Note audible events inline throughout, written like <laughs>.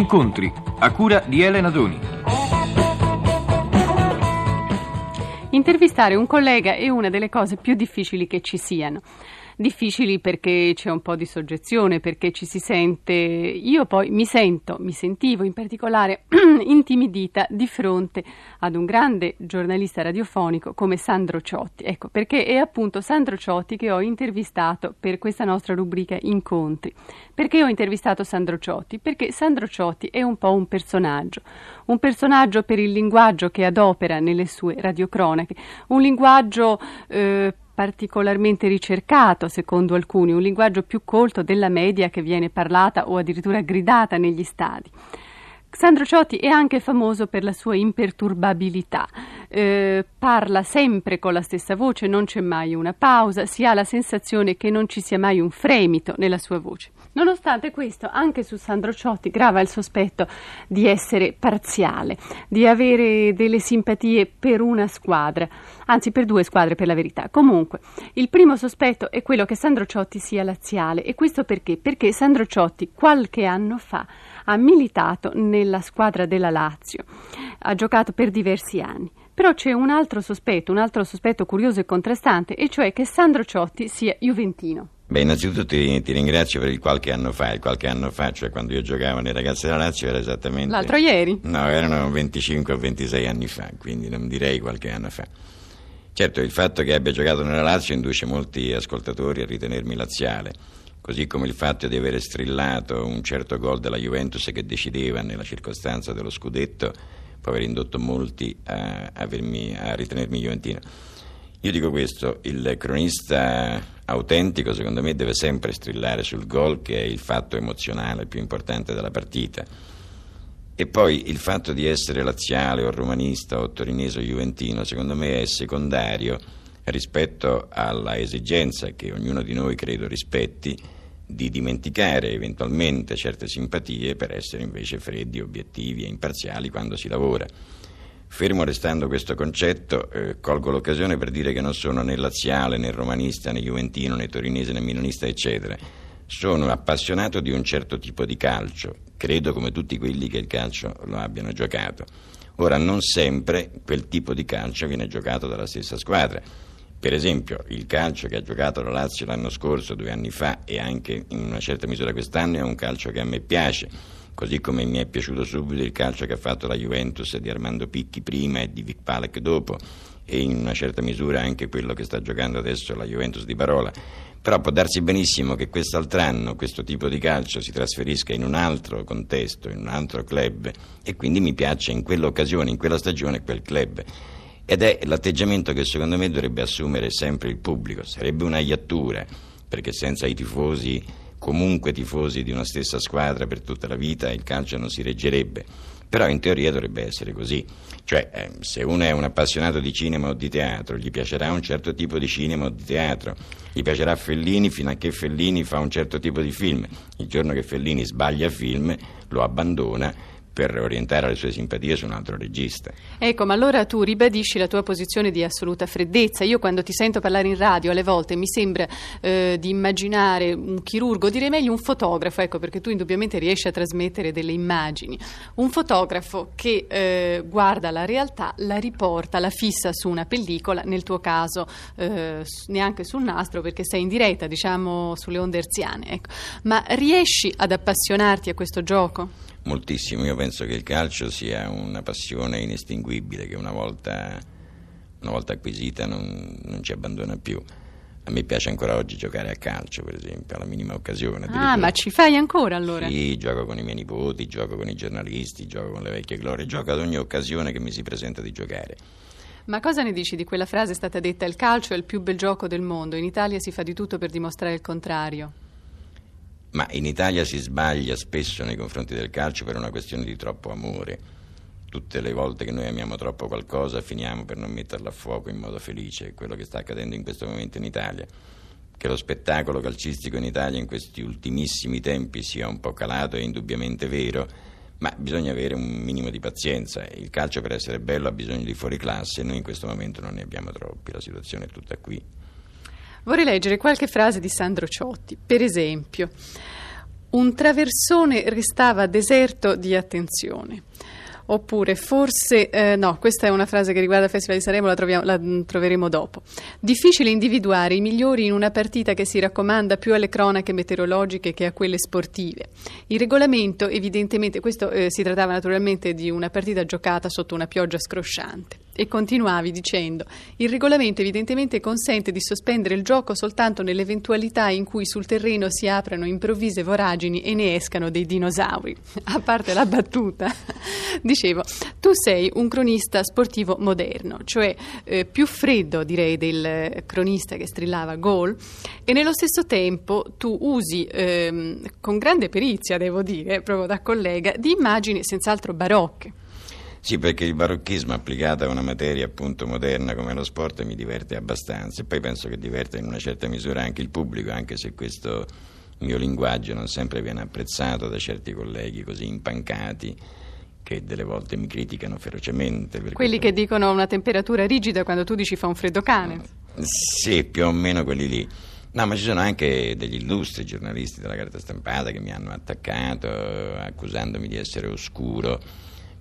Incontri, a cura di Elena Doni. Intervistare un collega è una delle cose più difficili che ci siano difficili perché c'è un po' di soggezione, perché ci si sente, io poi mi sento, mi sentivo in particolare <clears throat> intimidita di fronte ad un grande giornalista radiofonico come Sandro Ciotti. Ecco, perché è appunto Sandro Ciotti che ho intervistato per questa nostra rubrica Incontri. Perché ho intervistato Sandro Ciotti? Perché Sandro Ciotti è un po' un personaggio, un personaggio per il linguaggio che adopera nelle sue radiocronache, un linguaggio eh, particolarmente ricercato, secondo alcuni, un linguaggio più colto della media che viene parlata o addirittura gridata negli stadi. Sandro Ciotti è anche famoso per la sua imperturbabilità, eh, parla sempre con la stessa voce, non c'è mai una pausa, si ha la sensazione che non ci sia mai un fremito nella sua voce. Nonostante questo, anche su Sandro Ciotti grava il sospetto di essere parziale, di avere delle simpatie per una squadra, anzi per due squadre per la verità. Comunque, il primo sospetto è quello che Sandro Ciotti sia laziale e questo perché? Perché Sandro Ciotti qualche anno fa ha militato nella squadra della Lazio, ha giocato per diversi anni. Però c'è un altro sospetto, un altro sospetto curioso e contrastante, e cioè che Sandro Ciotti sia juventino. Beh, innanzitutto ti, ti, ringrazio per il qualche anno fa. Il qualche anno fa, cioè quando io giocavo nei ragazzi della Lazio, era esattamente. L'altro ieri? No, erano 25 o 26 anni fa, quindi non direi qualche anno fa. Certo, il fatto che abbia giocato nella Lazio induce molti ascoltatori a ritenermi laziale, così come il fatto di avere strillato un certo gol della Juventus che decideva nella circostanza dello scudetto può aver indotto molti a, avermi, a ritenermi juventino. Io dico questo, il cronista autentico secondo me deve sempre strillare sul gol che è il fatto emozionale più importante della partita. E poi il fatto di essere laziale o romanista o torinese o juventino secondo me è secondario rispetto alla esigenza che ognuno di noi credo rispetti di dimenticare eventualmente certe simpatie per essere invece freddi, obiettivi e imparziali quando si lavora. Fermo restando questo concetto, eh, colgo l'occasione per dire che non sono né laziale, né romanista, né juventino, né torinese, né milanista, eccetera. Sono appassionato di un certo tipo di calcio, credo come tutti quelli che il calcio lo abbiano giocato. Ora, non sempre quel tipo di calcio viene giocato dalla stessa squadra. Per esempio, il calcio che ha giocato la Lazio l'anno scorso, due anni fa, e anche in una certa misura quest'anno, è un calcio che a me piace così come mi è piaciuto subito il calcio che ha fatto la Juventus di Armando Picchi prima e di Vic Palek dopo e in una certa misura anche quello che sta giocando adesso la Juventus di Parola. Però può darsi benissimo che quest'altro anno questo tipo di calcio si trasferisca in un altro contesto, in un altro club e quindi mi piace in quell'occasione, in quella stagione quel club. Ed è l'atteggiamento che secondo me dovrebbe assumere sempre il pubblico. Sarebbe una iattura, perché senza i tifosi comunque tifosi di una stessa squadra per tutta la vita, il calcio non si reggerebbe. Però in teoria dovrebbe essere così. Cioè, eh, se uno è un appassionato di cinema o di teatro, gli piacerà un certo tipo di cinema o di teatro, gli piacerà Fellini fino a che Fellini fa un certo tipo di film. Il giorno che Fellini sbaglia film, lo abbandona per orientare le sue simpatie su un altro regista. Ecco, ma allora tu ribadisci la tua posizione di assoluta freddezza. Io quando ti sento parlare in radio alle volte mi sembra eh, di immaginare un chirurgo, direi meglio un fotografo, ecco, perché tu indubbiamente riesci a trasmettere delle immagini. Un fotografo che eh, guarda la realtà, la riporta, la fissa su una pellicola, nel tuo caso eh, neanche sul nastro perché sei in diretta, diciamo, sulle onde erziane. Ecco. Ma riesci ad appassionarti a questo gioco? Moltissimo. Io penso che il calcio sia una passione inestinguibile che una volta, una volta acquisita non, non, ci abbandona più. A me piace ancora oggi giocare a calcio, per esempio, alla minima occasione. Ah, ma ci fai ancora allora? Sì, gioco con i miei nipoti, gioco con i giornalisti, gioco con le vecchie glorie, gioco ad ogni occasione che mi si presenta di giocare. Ma cosa ne dici di quella frase stata detta il calcio è il più bel gioco del mondo, in Italia si fa di tutto per dimostrare il contrario? Ma in Italia si sbaglia spesso nei confronti del calcio per una questione di troppo amore. Tutte le volte che noi amiamo troppo qualcosa finiamo per non metterla a fuoco in modo felice, è quello che sta accadendo in questo momento in Italia. Che lo spettacolo calcistico in Italia in questi ultimissimi tempi sia un po' calato è indubbiamente vero, ma bisogna avere un minimo di pazienza. Il calcio per essere bello ha bisogno di fuori classe e noi in questo momento non ne abbiamo troppi, la situazione è tutta qui. Vorrei leggere qualche frase di Sandro Ciotti. Per esempio, Un traversone restava deserto di attenzione. Oppure forse, eh, no, questa è una frase che riguarda il Festival di Sanremo, la, troviamo, la troveremo dopo. Difficile individuare i migliori in una partita che si raccomanda più alle cronache meteorologiche che a quelle sportive. Il regolamento, evidentemente, questo eh, si trattava naturalmente di una partita giocata sotto una pioggia scrosciante. E continuavi dicendo: Il regolamento evidentemente consente di sospendere il gioco soltanto nell'eventualità in cui sul terreno si aprano improvvise voragini e ne escano dei dinosauri. <laughs> A parte la battuta, <laughs> dicevo, tu sei un cronista sportivo moderno, cioè eh, più freddo direi del cronista che strillava gol, e nello stesso tempo tu usi ehm, con grande perizia, devo dire, proprio da collega, di immagini senz'altro barocche. Sì, perché il barocchismo applicato a una materia appunto moderna come lo sport mi diverte abbastanza e poi penso che diverte in una certa misura anche il pubblico, anche se questo mio linguaggio non sempre viene apprezzato da certi colleghi così impancati che delle volte mi criticano ferocemente. Quelli che dicono una temperatura rigida quando tu dici fa un freddo cane. Sì, più o meno quelli lì. No, ma ci sono anche degli illustri giornalisti della carta stampata che mi hanno attaccato accusandomi di essere oscuro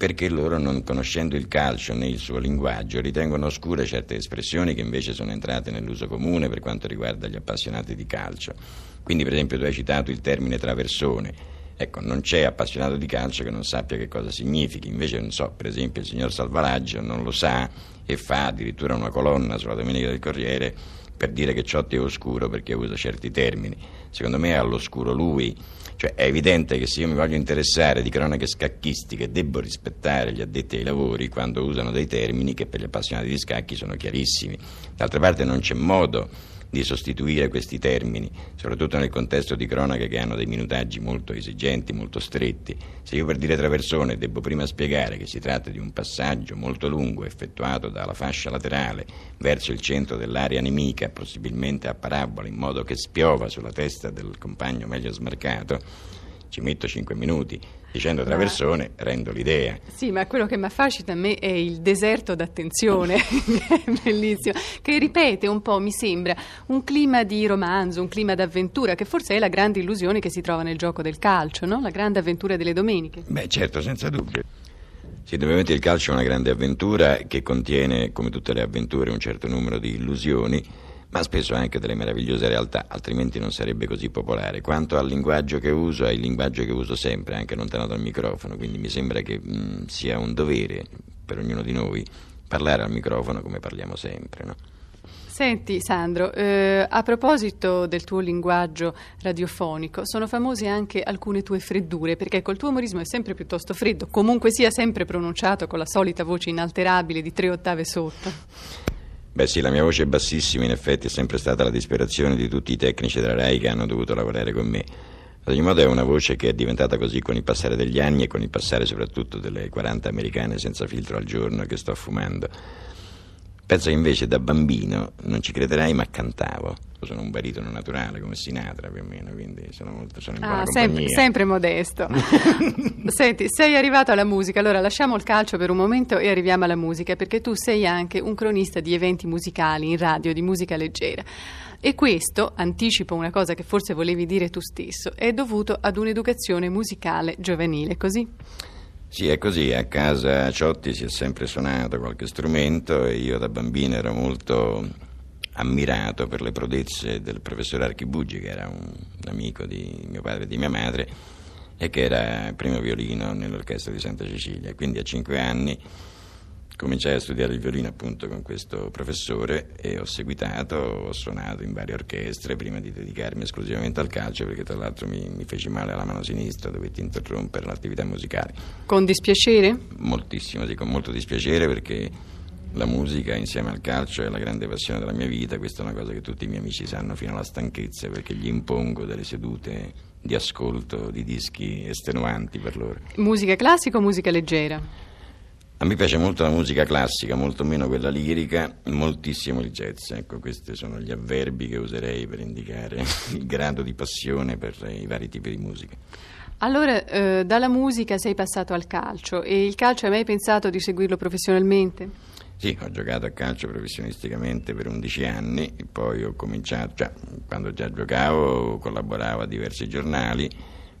perché loro, non conoscendo il calcio né il suo linguaggio, ritengono oscure certe espressioni che invece sono entrate nell'uso comune per quanto riguarda gli appassionati di calcio. Quindi, per esempio, tu hai citato il termine traversone. Ecco, non c'è appassionato di calcio che non sappia che cosa significhi, invece, non so, per esempio, il signor Salvaraggio non lo sa e fa addirittura una colonna sulla Domenica del Corriere per dire che Ciotti è oscuro perché usa certi termini. Secondo me è all'oscuro lui cioè è evidente che se io mi voglio interessare di cronache scacchistiche devo rispettare gli addetti ai lavori quando usano dei termini che per gli appassionati di scacchi sono chiarissimi. D'altra parte non c'è modo di sostituire questi termini, soprattutto nel contesto di cronache che hanno dei minutaggi molto esigenti, molto stretti. Se io per dire traversone devo prima spiegare che si tratta di un passaggio molto lungo effettuato dalla fascia laterale verso il centro dell'area nemica, possibilmente a parabola, in modo che spiova sulla testa del compagno meglio smarcato, ci metto 5 minuti. Dicendo traversone ma... rendo l'idea. Sì, ma quello che mi affascina a me è il deserto d'attenzione, <laughs> bellissimo, che ripete un po', mi sembra, un clima di romanzo, un clima d'avventura, che forse è la grande illusione che si trova nel gioco del calcio, no? la grande avventura delle domeniche. Beh, certo, senza dubbio. Sì, ovviamente il calcio è una grande avventura che contiene, come tutte le avventure, un certo numero di illusioni ma spesso anche delle meravigliose realtà, altrimenti non sarebbe così popolare. Quanto al linguaggio che uso, è il linguaggio che uso sempre, anche lontano dal microfono, quindi mi sembra che mh, mm, sia un dovere per ognuno di noi parlare al microfono come parliamo sempre. No? Senti Sandro, eh, a proposito del tuo linguaggio radiofonico, sono famose anche alcune tue freddure, perché col tuo umorismo è sempre piuttosto freddo, comunque sia sempre pronunciato con la solita voce inalterabile di tre ottave sotto. Beh sì, la mia voce bassissima, in effetti è sempre stata la disperazione di tutti i tecnici della RAI che hanno dovuto lavorare con me. Ad ogni modo è una voce che è diventata così con il passare degli anni e con il passare soprattutto delle 40 americane senza filtro al giorno che sto fumando. Penso che invece da bambino, non ci crederai, ma cantavo. Sono un baritono naturale come Sinatra più o meno, quindi sono, molto, sono in buona ah, sempre, sempre, modesto. <laughs> Senti, sei arrivato alla musica, allora lasciamo il calcio per un momento e arriviamo alla musica, perché tu sei anche un cronista di eventi musicali in radio, di musica leggera. E questo, anticipo una cosa che forse volevi dire tu stesso, è dovuto ad un'educazione musicale giovanile, così? Sì, è così, a casa Ciotti si è sempre suonato qualche strumento e io da bambino ero molto ammirato per le prodezze del professor Archibugi, che era un amico di mio padre e di mia madre e che era primo violino nell'orchestra di Santa Cecilia. Quindi a cinque anni cominciai a studiare il violino appunto con questo professore e ho seguitato, ho suonato in varie orchestre prima di dedicarmi esclusivamente al calcio perché tra l'altro mi, mi feci male alla mano sinistra, dovetti interrompere l'attività musicale. Con dispiacere? Moltissimo, sì, con molto dispiacere perché la musica insieme al calcio è la grande passione della mia vita, questa è una cosa che tutti i miei amici sanno fino alla stanchezza perché gli impongo delle sedute di ascolto di dischi estenuanti per loro. Musica classica o musica leggera? A me piace molto la musica classica, molto meno quella lirica, moltissimo il jazz. Ecco, questi sono gli avverbi che userei per indicare <laughs> il grado di passione per i vari tipi di musica. Allora, eh, dalla musica sei passato al calcio e il calcio hai mai pensato di seguirlo professionalmente? Sì, ho giocato a calcio professionisticamente per 11 anni, poi ho cominciato, cioè, quando già giocavo collaboravo a diversi giornali,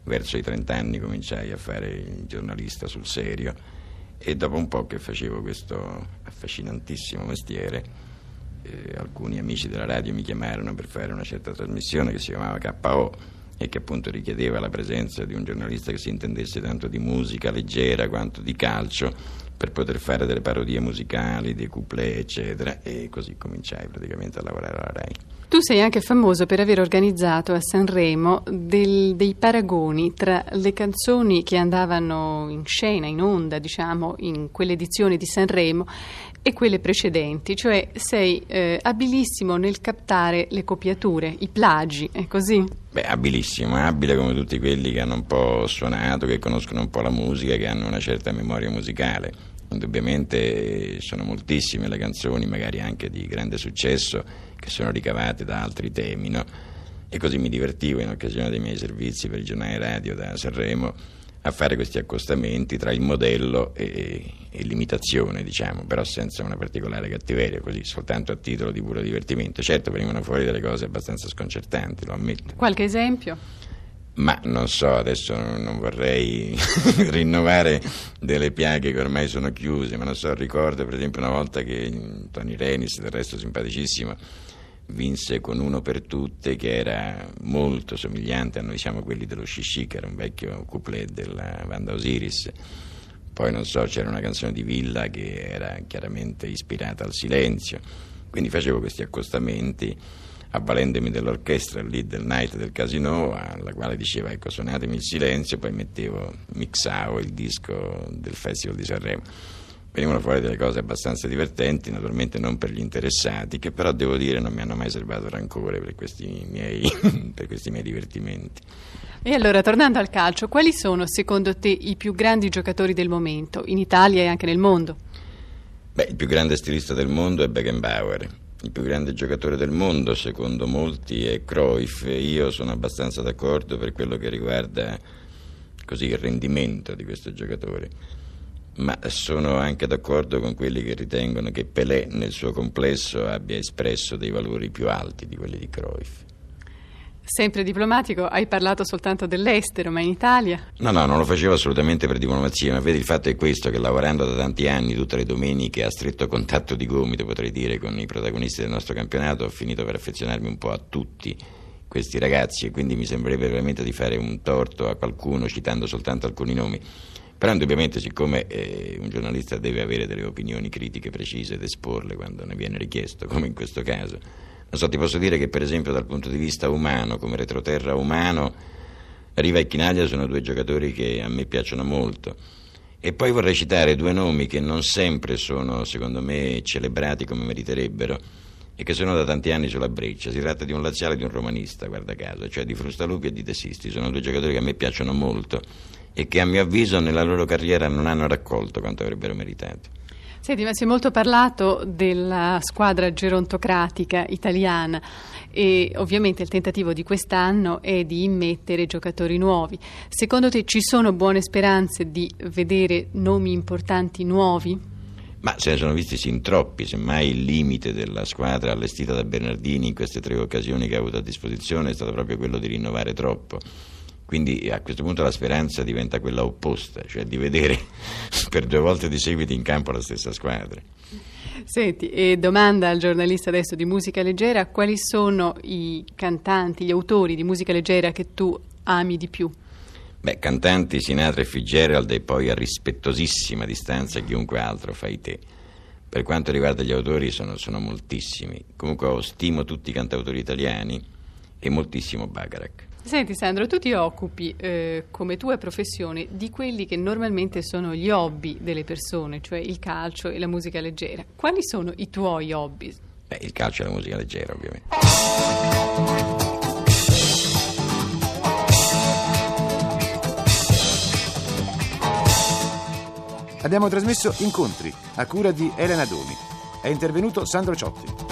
verso i 30 anni cominciai a fare il giornalista sul serio e dopo un po' che facevo questo affascinantissimo mestiere, eh, alcuni amici della radio mi chiamarono per fare una certa trasmissione che si chiamava KO e che appunto richiedeva la presenza di un giornalista che si intendesse tanto di musica leggera quanto di calcio per poter fare delle parodie musicali, dei couplet, eccetera, e così cominciai praticamente a lavorare alla RAI. Tu sei anche famoso per aver organizzato a Sanremo del, dei paragoni tra le canzoni che andavano in scena, in onda, diciamo, in quell'edizione di Sanremo e quelle precedenti, cioè sei eh, abilissimo nel captare le copiature, i plagi, è così? Beh, abilissimo, abile come tutti quelli che hanno un po' suonato, che conoscono un po' la musica, che hanno una certa memoria musicale. Indubbiamente sono moltissime le canzoni, magari anche di grande successo, che sono ricavate da altri temi, no? E così mi divertivo in occasione dei miei servizi per il giornale radio da Sanremo a fare questi accostamenti tra il modello e, e, l'imitazione, diciamo, però senza una particolare cattiveria, così soltanto a titolo di puro divertimento. Certo venivano fuori delle cose abbastanza sconcertanti, lo ammetto. Qualche esempio? Ma non so, adesso non vorrei <laughs> rinnovare delle piaghe che ormai sono chiuse, ma non so, ricordo per esempio una volta che Tony Renis, del resto simpaticissimo, vinse con uno per tutte che era molto somigliante a noi siamo quelli dello Shishi, che era un vecchio couplet della Vanda Osiris. Poi non so, c'era una canzone di Villa che era chiaramente ispirata al silenzio. Quindi facevo questi accostamenti avvalendomi dell'orchestra lì del night del casino, alla quale diceva ecco suonatemi il silenzio, poi mettevo, mixavo il disco del Festival di Sanremo. Venivano fuori delle cose abbastanza divertenti, naturalmente non per gli interessati, che però devo dire non mi hanno mai serbato rancore per questi miei, <laughs> per questi miei divertimenti. E allora, tornando al calcio, quali sono secondo te i più grandi giocatori del momento, in Italia e anche nel mondo? Beh, il più grande stilista del mondo è Beckenbauer, il più grande giocatore del mondo, secondo molti, è Cruyff. Io sono abbastanza d'accordo per quello che riguarda così, il rendimento di questo giocatore. Ma sono anche d'accordo con quelli che ritengono che Pelé nel suo complesso abbia espresso dei valori più alti di quelli di Cruyff. Sempre diplomatico, hai parlato soltanto dell'estero, ma in Italia? No, no, non lo facevo assolutamente per diplomazia, ma vedi il fatto è questo, che lavorando da tanti anni, tutte le domeniche, a stretto contatto di gomito, potrei dire, con i protagonisti del nostro campionato, ho finito per affezionarmi un po' a tutti questi ragazzi e quindi mi sembrerebbe veramente di fare un torto a qualcuno citando soltanto alcuni nomi. Però indubbiamente siccome eh, un giornalista deve avere delle opinioni critiche precise ed esporle quando ne viene richiesto, come in questo caso, so, ti posso dire che per esempio dal punto di vista umano, come retroterra umano, Riva e Chinaglia sono due giocatori che a me piacciono molto. E poi vorrei citare due nomi che non sempre sono, secondo me, celebrati come meriterebbero e che sono da tanti anni sulla breccia. Si tratta di un laziale e di un romanista, guarda caso, cioè di Frustalupi e di De. Sono due giocatori che a me piacciono molto e che a mio avviso nella loro carriera non hanno raccolto quanto avrebbero meritato. Senti, ma si è molto parlato della squadra gerontocratica italiana e ovviamente il tentativo di quest'anno è di immettere giocatori nuovi. Secondo te ci sono buone speranze di vedere nomi importanti nuovi? Ma se ne sono visti sin troppi, semmai il limite della squadra allestita da Bernardini in queste tre occasioni che ha avuto a disposizione è stato proprio quello di rinnovare troppo. Quindi a questo punto la speranza diventa quella opposta, cioè di vedere <laughs> per due volte di seguito in campo la stessa squadra. Senti, e domanda al giornalista adesso di musica leggera, quali sono i cantanti, gli autori di musica leggera che tu ami di più? Beh, cantanti Sinatra e Fitzgerald e poi a rispettosissima distanza chiunque altro fai te. Per quanto riguarda gli autori sono, sono moltissimi. Comunque stimo tutti i cantautori italiani e moltissimo Bacharach. Senti Sandro, tu ti occupi eh, come tua professione di quelli che normalmente sono gli hobby delle persone, cioè il calcio e la musica leggera. Quali sono i tuoi hobby? Beh, il calcio e la musica leggera, ovviamente. Abbiamo trasmesso Incontri a cura di Elena Domi. È intervenuto Sandro Ciotti.